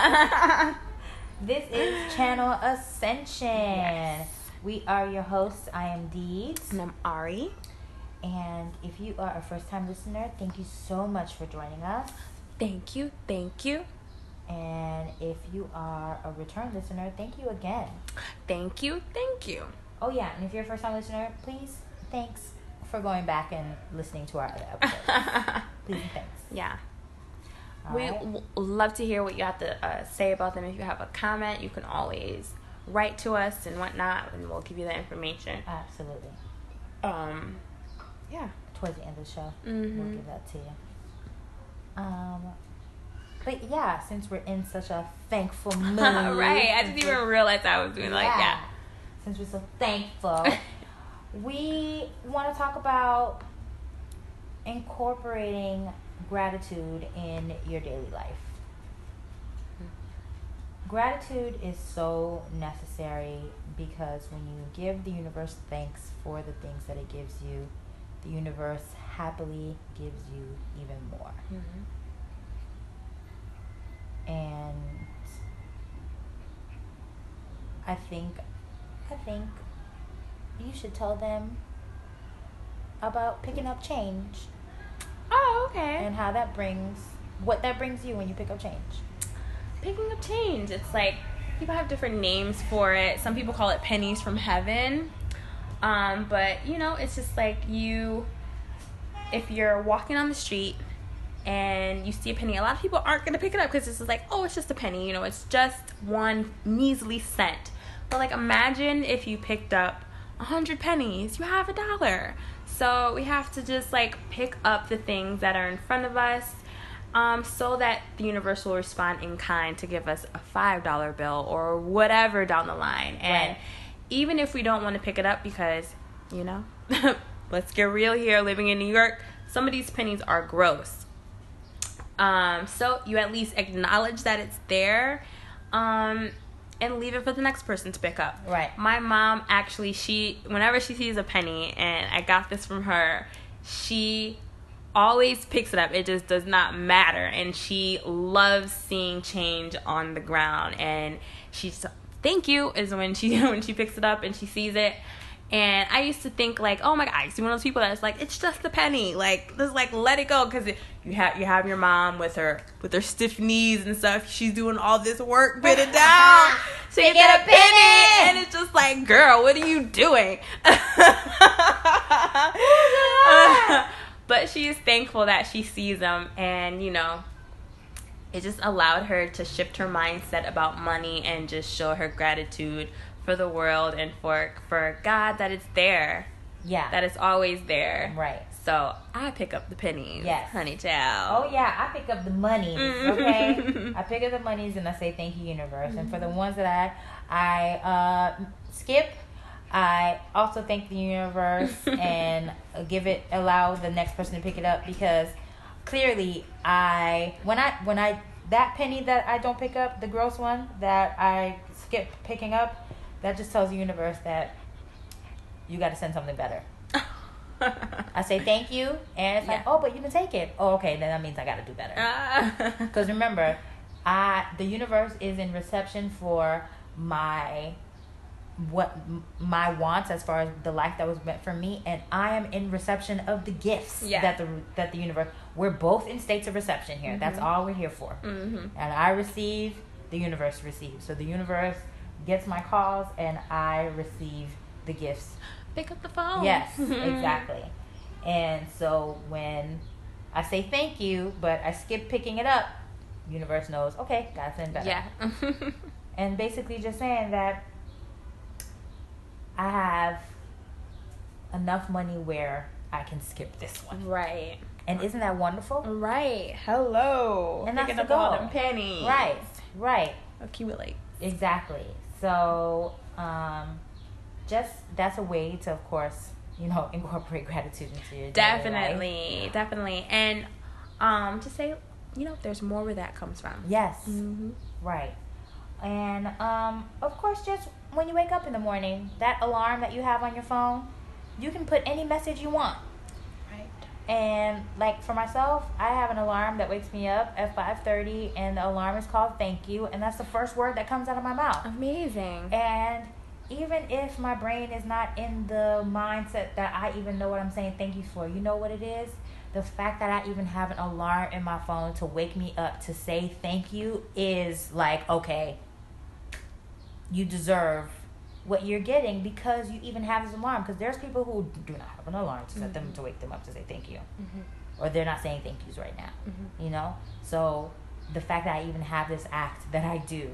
this is Channel Ascension. We are your hosts. I am Deeds. and I'm Ari. And if you are a first time listener, thank you so much for joining us. Thank you, thank you, And if you are a return listener, thank you again. thank you, thank you. Oh, yeah. And if you're a first time listener, please, thanks for going back and listening to our other episodes. please thanks. yeah. All we right? w- love to hear what you have to uh, say about them. If you have a comment, you can always write to us and whatnot, and we'll give you the information. Absolutely. Um, yeah. Towards the end of the show, we'll Mhm. give that to you. Um, but yeah, since we're in such a thankful mood, right. I didn't even realize I was doing like that. Since we're so thankful, we want to talk about incorporating gratitude in your daily life. Gratitude is so necessary because when you give the universe thanks for the things that it gives you, the universe happily gives you even more. Mhm. and I think I think you should tell them about picking up change okay. and how that brings what that brings you when you pick up change. picking up change. It's like people have different names for it. Some people call it pennies from heaven. Um, but you know, it's just like you if you're walking on the street and you see a penny, a lot of people aren't gonna pick it up because it's like, oh, it's just a penny, you know, it's just one measly cent. But like imagine if you picked up a hundred pennies, you have a dollar. So we have to just like pick up the things that are in front of us um, so that the universe will respond in kind to give us a five dollar bill or whatever down the line. And Right. even if we don't want to pick it up because, you know, let's get real here, living in New York, some of these pennies are gross. Um, so you at least acknowledge that it's there. Um, and leave it for the next person to pick up. Right. My mom actually she whenever she sees a penny and I got this from her, she always picks it up. It just does not matter and she loves seeing change on the ground and she's thank you is when she when she picks it up and she sees it. And I used to think like, oh my god, I used to be one of those people that's like, it's just a penny, like just like let it go, because you have you have your mom with her with her stiff knees and stuff. She's doing all this work, bit it down, so you get a penny, penny. and it's just like, girl, what are you doing? but she is thankful that she sees them, and you know, it just allowed her to shift her mindset about money and just show her gratitude for the world and for for God that it's there, Yeah. that it's always there. right. So I pick up the pennies, Yes. honey child. Oh yeah, I pick up the monies. Mm. Okay, I pick up the monies and I say thank you, universe. And for the ones that I I uh, skip, I also thank the universe and give it allow the next person to pick it up because clearly I when I when I that penny that I don't pick up the gross one that I skip picking up that just tells the universe that you got to send something better. I say thank you, and it's like, oh, but you didn't take it. Oh, okay, then that means I got to do better. Ah. Because remember, I the universe is in reception for my what my wants as far as the life that was meant for me, and I am in reception of the gifts Yeah. that the that the universe. We're both in states of reception here. That's Mhm. all we're here for. hmm And I receive, the universe receives. So the universe gets my calls, and I receive the gifts Pick up the phone. Yes, exactly. And so when I say thank you, but I skip picking it up, universe knows, okay, gotta send better. Yeah. And basically just saying that I have enough money where I can skip this one. right. And isn't that wonderful? Right. Hello. And that's Picking the up all goal. them pennies. Right, right. Accumulate. Exactly. So, um, just that's a way to, of course, you know, incorporate gratitude into your. Definitely. Definitely. And um, to say, you know, there's more where that comes from. Yes. Mm-hmm. Right. And um, of course, just when you wake up in the morning, that alarm that you have on your phone, you can put any message you want. And like for myself, I have an alarm that wakes me up at five thirty, and the alarm is called "Thank you," and that's the first word that comes out of my mouth. Amazing. And even if my brain is not in the mindset that I even know what I'm saying thank you for, you know what it is? The fact that I even have an alarm in my phone to wake me up to say thank you is like, okay, you deserve what you're getting because you even have this alarm. Because there's people who do not have an alarm to set Mm-hmm. them to wake them up to say thank you, or they're not saying thank yous right now. Mm-hmm. You know, so the fact that I even have this act that I do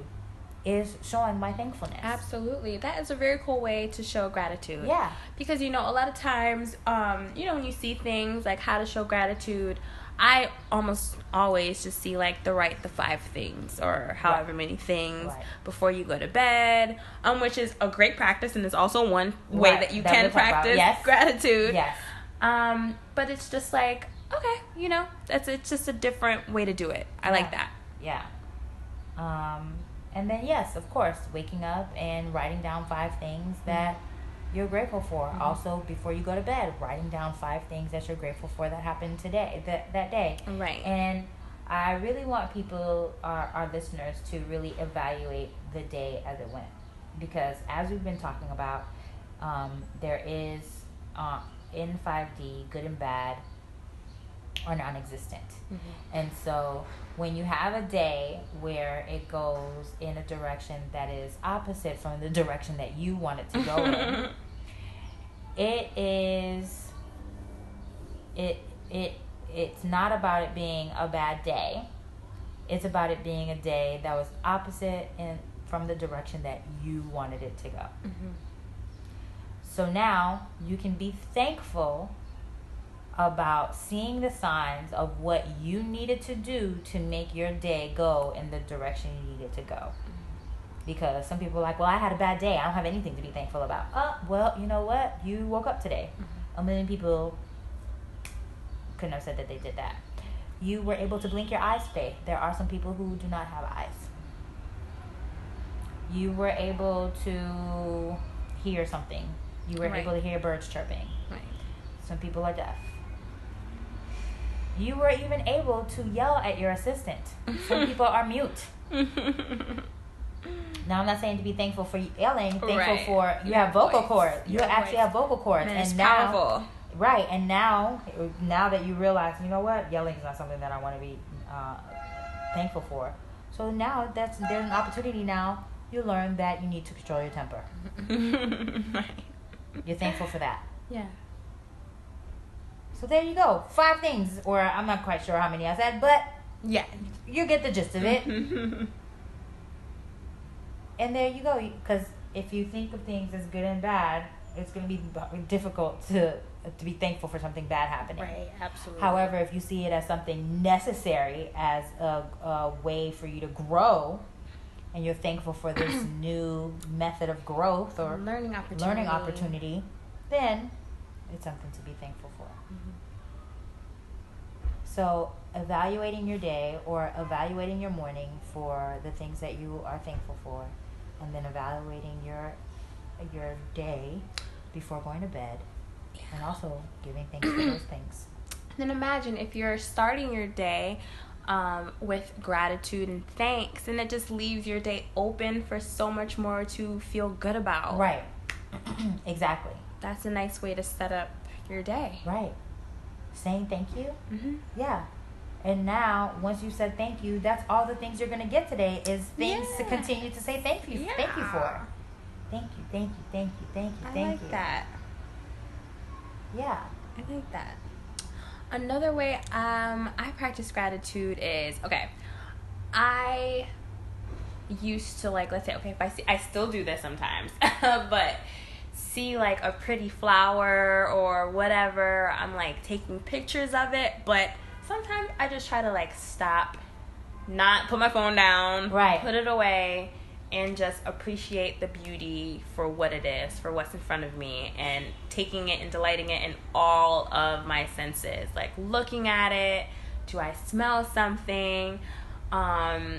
is showing my thankfulness. Absolutely. That is a very cool way to show gratitude. Yeah. Because you know, a lot of times, um, you know, when you see things like how to show gratitude, I almost always just see like the write the five things or however many things Right. before you go to bed, um, which is a great practice and is also one way Right. that you That can we'll talk about. practice Yes. gratitude. Yes. Um, but it's just like okay, you know, that's it's just a different way to do it. I like that. Yeah. Um, and then yes, of course, waking up and writing down five things that you're grateful for. Also, before you go to bed, writing down five things that you're grateful for that happened today, that that day. Right. And I really want people, our, our listeners, to really evaluate the day as it went. Because as we've been talking about, um, there is uh, in 5D, good and bad are non existent. And so when you have a day where it goes in a direction that is opposite from the direction that you want it to go in, it is it it it's not about it being a bad day. It's about it being a day that was opposite in from the direction that you wanted it to go. Mm-hmm. So now you can be thankful about seeing the signs of what you needed to do to make your day go in the direction you needed to go. Mm-hmm. Because some people are like, well, I had a bad day. I don't have anything to be thankful about. Oh, well, you know what? You woke up today. Mm-hmm. A million people couldn't have said that they did that. You were able to blink your eyes today. There are some people who do not have eyes. You were able to hear something. You were Right. able to hear birds chirping. Right. Some people are deaf. You were even able to yell at your assistant. Some people are mute. Now, I'm not saying to be thankful for yelling, thankful Right. for you Your have vocal voice. cords. You Your actually voice. have vocal cords, And and now, powerful. right? And now, now that you realize, you know what, yelling is not something that I want to be uh, thankful for. So now that's there's an opportunity. Now you learn that you need to control your temper. right. You're thankful for that. Yeah. So there you go, five things, or I'm not quite sure how many I said, but Yeah. you get the gist of it. and there you go because if you think of things as good and bad it's going to be difficult to uh, to be thankful for something bad happening right. Absolutely. however if you see it as something necessary as a, a way for you to grow and you're thankful for this new method of growth or learning opportunity. learning opportunity then it's something to be thankful for mm-hmm. so evaluating your day or evaluating your morning for the things that you are thankful for and then evaluating your your day before going to bed and also giving thanks for those things. Then imagine if you're starting your day um, with gratitude and thanks, and it just leaves your day open for so much more to feel good about. right. Exactly. That's a nice way to set up your day. right. Saying thank you? Mm-hmm. yeah and now once you said thank you that's all the things you're going to get today is things to continue to say thank you thank you for Yeah. thank you thank you thank you thank you I thank like you that. yeah I like that. Another way um, I practice gratitude is okay. I used to like let's say okay if I see I still do this sometimes, but see like a pretty flower or whatever, I'm like taking pictures of it, but sometimes I just try to like stop, not put my phone down, Right. put it away, and just appreciate the beauty for what it is, for what's in front of me, and taking it and delighting it in all of my senses. Like looking at it, do I smell something? Um,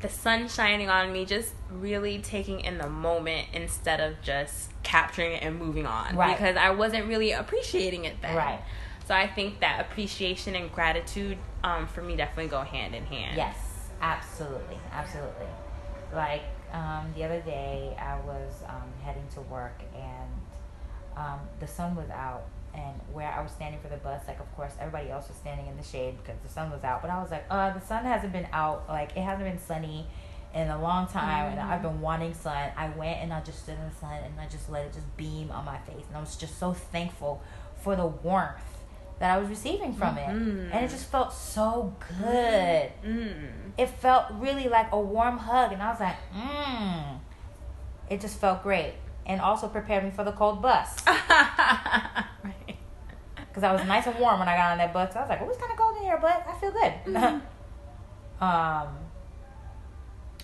the sun shining on me, just really taking in the moment instead of just capturing it and moving on. Right. Because I wasn't really appreciating it then. Right. So I think that appreciation and gratitude um, for me definitely go hand in hand. Yes, absolutely, absolutely. Like um, the other day, I was um, heading to work and um, the sun was out. And where I was standing for the bus, like of course everybody else was standing in the shade because the sun was out. But I was like, uh, the sun hasn't been out. Like it hasn't been sunny in a long time, mm-hmm. and I've been wanting sun. I went and I just stood in the sun and I just let it just beam on my face, and I was just so thankful for the warmth that I was receiving from mm-hmm. it. And it just felt so good. Mm-hmm. It felt really like a warm hug. And I was like, mmm. It just felt great. And also prepared me for the cold bus. right. Because I was nice and warm when I got on that bus. So I was like, oh, it's kind of cold in here, but I feel good. Mm-hmm. um,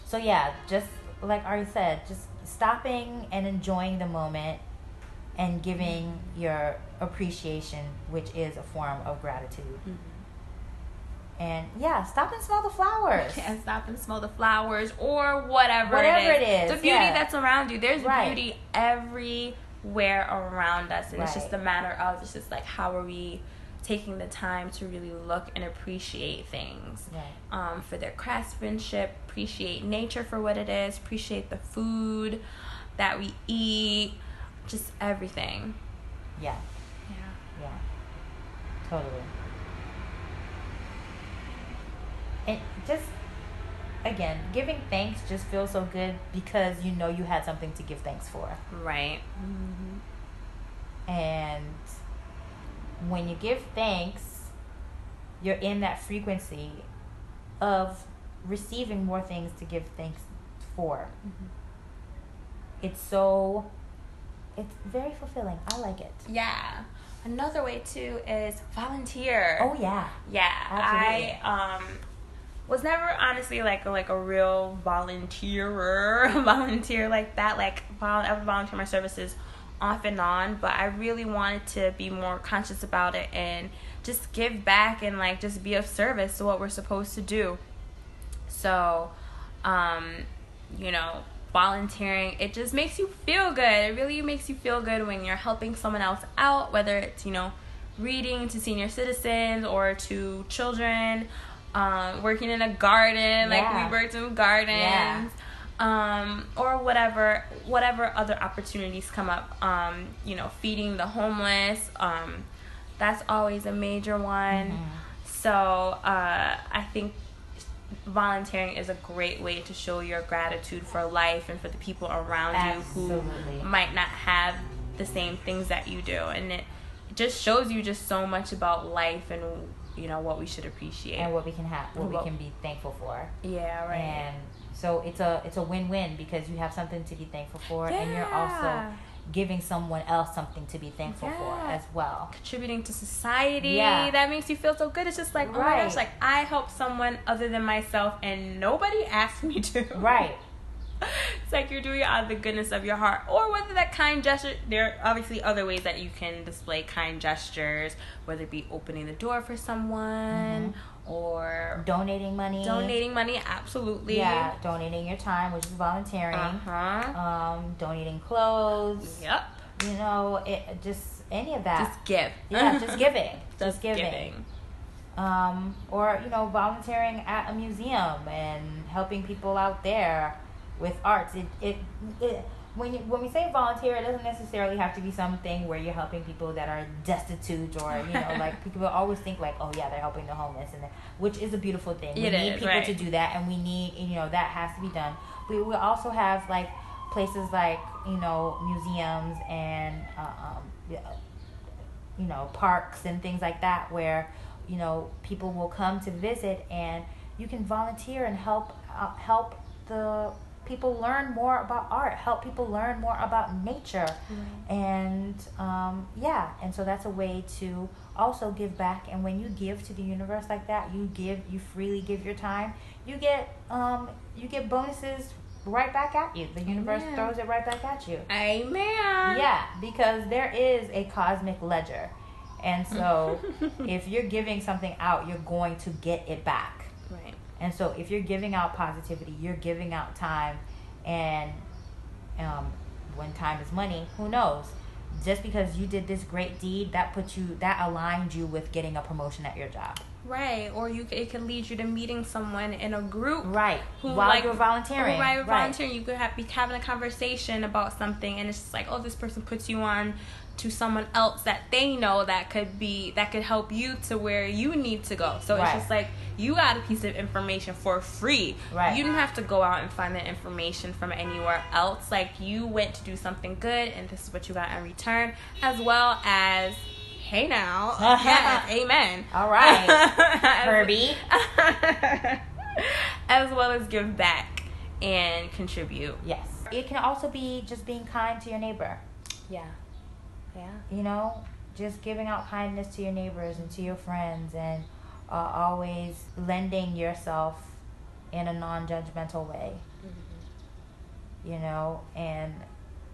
so, yeah, just like Ari said, just stopping and enjoying the moment and giving your appreciation, which is a form of gratitude. Mm-hmm. And yeah, stop and smell the flowers. And stop and smell the flowers or whatever, whatever it is. It is the beauty yeah. that's around you. There's right. beauty everywhere around us. And right. it's just a matter of it's just like how are we taking the time to really look and appreciate things right. um, for their craftsmanship, appreciate nature for what it is, appreciate the food that we eat, just everything. Yeah. Yeah. Yeah. Totally. And just again, giving thanks just feels so good because you know you had something to give thanks for. Right. Mm-hmm. And when you give thanks, you're in that frequency of receiving more things to give thanks for. Mm-hmm. It's so it's very fulfilling. I like it. Yeah. Another way too is volunteer. Oh yeah. Yeah. Absolutely. I um was never honestly like like a real volunteerer, volunteer like that. Like I would volunteer my services off and on, but I really wanted to be more conscious about it and just give back and like just be of service to what we're supposed to do. So, um, you know, volunteering, it just makes you feel good. It really makes you feel good when you're helping someone else out, whether it's, you know, reading to senior citizens or to children, um, working in a garden, yeah. like we worked in gardens. Yeah. Um, or whatever whatever other opportunities come up. Um, you know, feeding the homeless. Um, that's always a major one. Mm-hmm. So uh, I think volunteering is a great way to show your gratitude for life and for the people around Absolutely. you who might not have the same things that you do and it, just shows you just so much about life and you know what we should appreciate and what we can have what, what we can be thankful for yeah right and so it's a it's a win-win because you have something to be thankful for yeah. and you're also giving someone else something to be thankful yeah. for as well. Contributing to society. Yeah. That makes you feel so good. It's just like, right. oh my gosh, like I helped someone other than myself and nobody asked me to. Right. it's like you're doing it out of the goodness of your heart. Or whether that kind gesture, there are obviously other ways that you can display kind gestures, whether it be opening the door for someone mm-hmm or donating money. Donating money, absolutely. Yeah, donating your time, which is volunteering. Uh-huh. Um, donating clothes. Yep. You know, it just any of that. Just give. Yeah, just giving. just, just giving. giving. Um, or you know, volunteering at a museum and helping people out there with arts. It it, it when you, when we say volunteer, it doesn't necessarily have to be something where you're helping people that are destitute or you know like people always think like oh yeah they're helping the homeless and which is a beautiful thing. We it need is, people right. to do that and we need you know that has to be done. We we also have like places like you know museums and uh, um, you know parks and things like that where you know people will come to visit and you can volunteer and help uh, help the people learn more about art, help people learn more about nature. Mm-hmm. And um, yeah, and so that's a way to also give back. And when you give to the universe like that, you give, you freely give your time, you get, um, you get bonuses right back at you. The universe Amen. throws it right back at you. Amen. Yeah, because there is a cosmic ledger. And so if you're giving something out, you're going to get it back. And so if you're giving out positivity, you're giving out time, and um, when time is money, who knows? just because you did this great deed, that put you that aligned you with getting a promotion at your job. Right, or you it could lead you to meeting someone in a group. Right. Who While like you're volunteering. While you're Right. volunteering, you could have be having a conversation about something, and it's just like, oh, this person puts you on to someone else that they know that could be that could help you to where you need to go. So Right. it's just like you got a piece of information for free. Right. You didn't have to go out and find that information from anywhere else. Like you went to do something good, and this is what you got in return, as well as. Hey now, yes, amen. All right. Herbie. as well as give back and contribute. Yes. It can also be just being kind to your neighbor. Yeah. Yeah. You know, just giving out kindness to your neighbors and to your friends and uh, always lending yourself in a non judgmental way. You know, and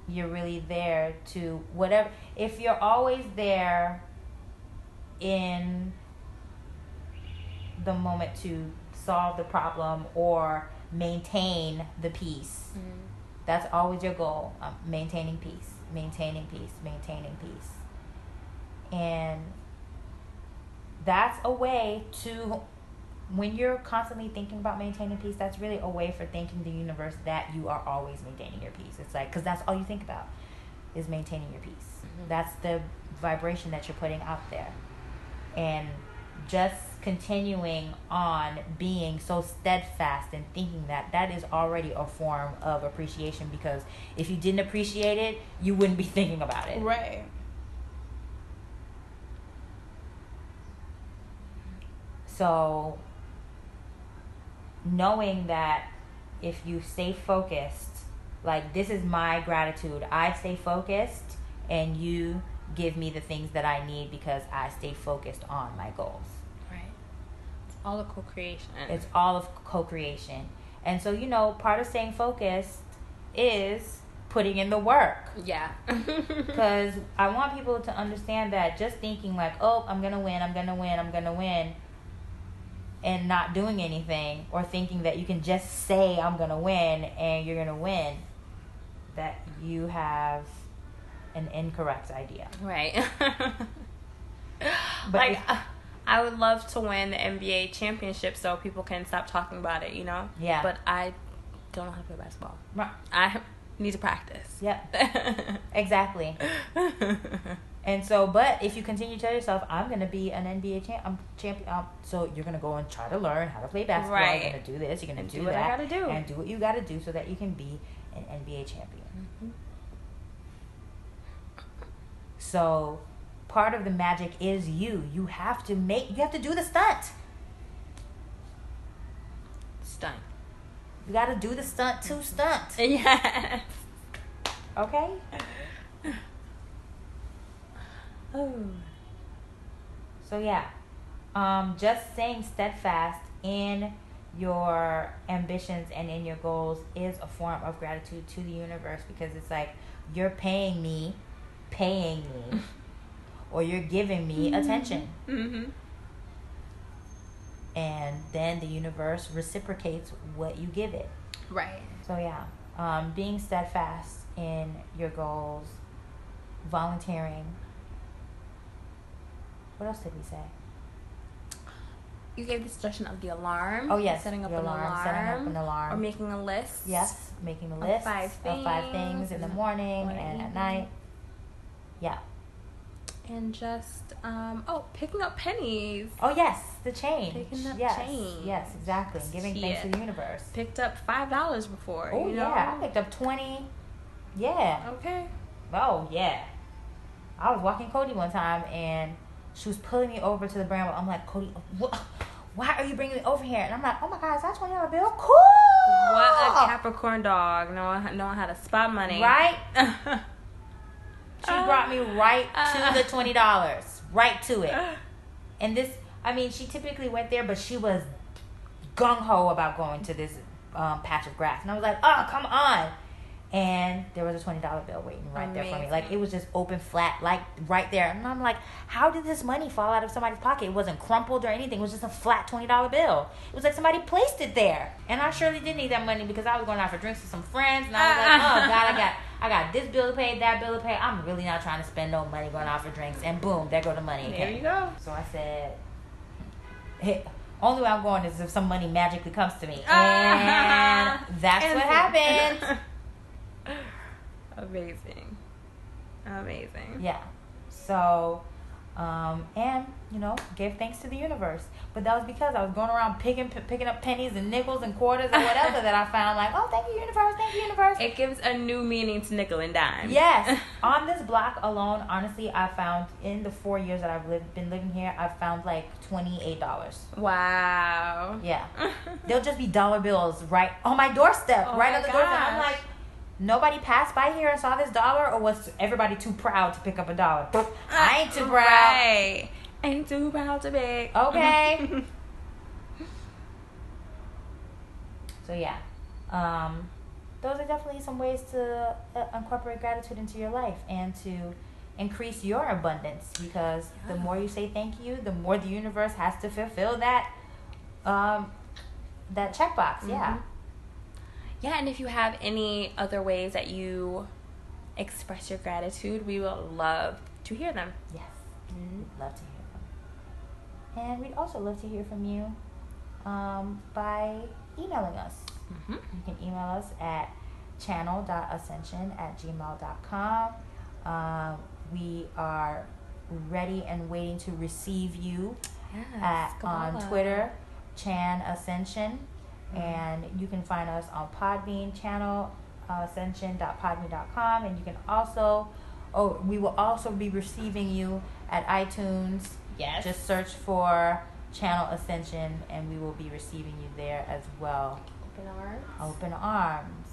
you're really there to whatever. If you're always there in the moment to solve the problem or maintain the peace, that's always your goal um, maintaining peace maintaining peace maintaining peace. And that's a way to when you're constantly thinking about maintaining peace that's really a way for thanking the universe that you are always maintaining your peace. It's like because that's all you think about is maintaining your peace. That's the vibration that you're putting out there and just continuing on being so steadfast and thinking that that is already a form of appreciation because if you didn't appreciate it you wouldn't be thinking about it Right. so knowing that if you stay focused like this is my gratitude i stay focused and you give me the things that i need because i stay focused on my goals Right. It's all a co-creation. It's all of co-creation. And so, you know, part of staying focused is putting in the work. yeah. Because I want people to understand that just thinking like, oh, I'm going to win, I'm going to win, I'm going to win, and not doing anything, or thinking that you can just say, I'm going to win, and you're going to win, that you have an incorrect idea. right. But like if- I would love to win the NBA championship so people can stop talking about it, you know? Yeah. But I don't know how to play basketball. Right. I need to practice. Yep, exactly. And so, but if you continue to tell yourself, I'm going to be an NBA champ, I'm champion, um, so you're going to go and try to learn how to play basketball. Right. You're going to do this, you're going to do do, what I gotta do. and do what you got to do so that you can be an NBA champion. Mm-hmm. So, part of the magic is you. You have to make, you have to do the stunt. Stunt. You got to do the stunt to stunt. Yes. Okay? Oh. So yeah, um, just staying steadfast in your ambitions and in your goals is a form of gratitude to the universe because it's like you're paying me, paying me, or you're giving me attention, Mm-hmm. and then the universe reciprocates what you give it. Right. So yeah, um, being steadfast in your goals, volunteering. What else did we say? You gave the suggestion of the alarm. Oh yes, Setting up an alarm. setting up an alarm. Or making a list. Yes, making a Of list five of five things things in the morning one and at night. Yeah. And just um oh, picking up pennies. Oh yes, the change. Picking up yes, change. yes, exactly. Giving thanks to the universe. Picked up five dollars before. Oh you know? yeah, I picked up twenty. Yeah. Okay. Oh yeah. I was walking Cody one time and she was pulling me over to the bramble. I'm like, Cody, what? Why are you bringing me over here? And I'm like, oh my god, is that twenty dollar bill? Cool. What a Capricorn dog. Knowing knowing how to spot money. Right? Brought me right Uh. to the twenty dollars, right to it. And this, I mean, she typically went there, but she was gung ho about going to this um, patch of grass, and I was like, "Oh, come on!" And there was a twenty dollar bill waiting right there for me. Like it was just open flat, like right there. And I'm like, "How did this money fall out of somebody's pocket? It wasn't crumpled or anything. It was just a flat twenty dollar bill. It was like somebody placed it there." And I surely didn't need that money because I was going out for drinks with some friends, and I was like, "Oh God, I got." I got this bill to pay, that bill to pay. I'm really not trying to spend no money going out for drinks. And boom, there go the money again. There you go. So I said, hey, only way I'm going is if some money magically comes to me. And that's what happened. Amazing. Amazing. Yeah. So, um, and you know, give thanks to the universe. But that was because I was going around picking p- picking up pennies and nickels and quarters and whatever that I found. Like, oh, thank you, universe. Thank you, universe. It gives a new meaning to nickel and dime. Yes, on this block alone, honestly, I found in the four years that I've lived, been living here, I've found like twenty eight dollars. wow. Yeah, they'll just be dollar bills right on my doorstep, Oh right my on the doorstep. I'm like, nobody passed by here and saw this dollar, or was everybody too proud to pick up a dollar? I ain't too proud. Right. Ain't too proud to be. Okay. So yeah, um, those are definitely some ways to uh, incorporate gratitude into your life and to increase your abundance. Because the more you say thank you, the more the universe has to fulfill that um, that checkbox. Yeah. Mhm. Yeah, and if you have any other ways that you express your gratitude, we will love to hear them. Yes, we'd love to hear them. And we'd also love to hear from you um, by emailing us. Mm-hmm. You can email us at channel.ascension at gmail.com. Um, we are ready and waiting to receive you Yes. at, on Twitter, Chan Ascension. And you can find us on Podbean channel, uh, ascension.podbean.com. And you can also, oh, we will also be receiving you at iTunes. Yes. Just search for Channel Ascension and we will be receiving you there as well. open arms. Open arms.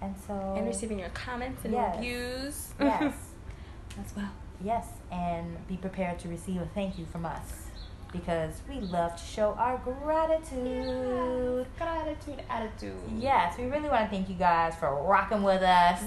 And so. And receiving your comments and Yes. reviews. Yes. As well. Yes, and be prepared to receive a thank you from us because we love to show our gratitude. Gratitude attitude. Yes, we really want to thank you guys for rocking with us.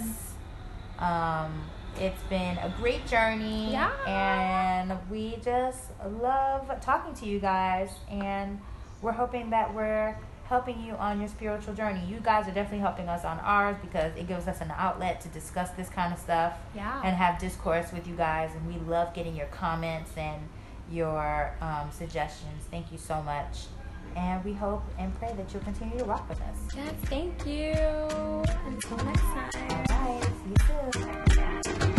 Um, it's been a great journey, Yeah. and we just love talking to you guys. And we're hoping that we're helping you on your spiritual journey. You guys are definitely helping us on ours because it gives us an outlet to discuss this kind of stuff Yeah. and have discourse with you guys. And we love getting your comments and your um, suggestions. Thank you so much. And we hope and pray that you'll continue to rock with us. yes, thank you. Until next time. Bye. See you soon.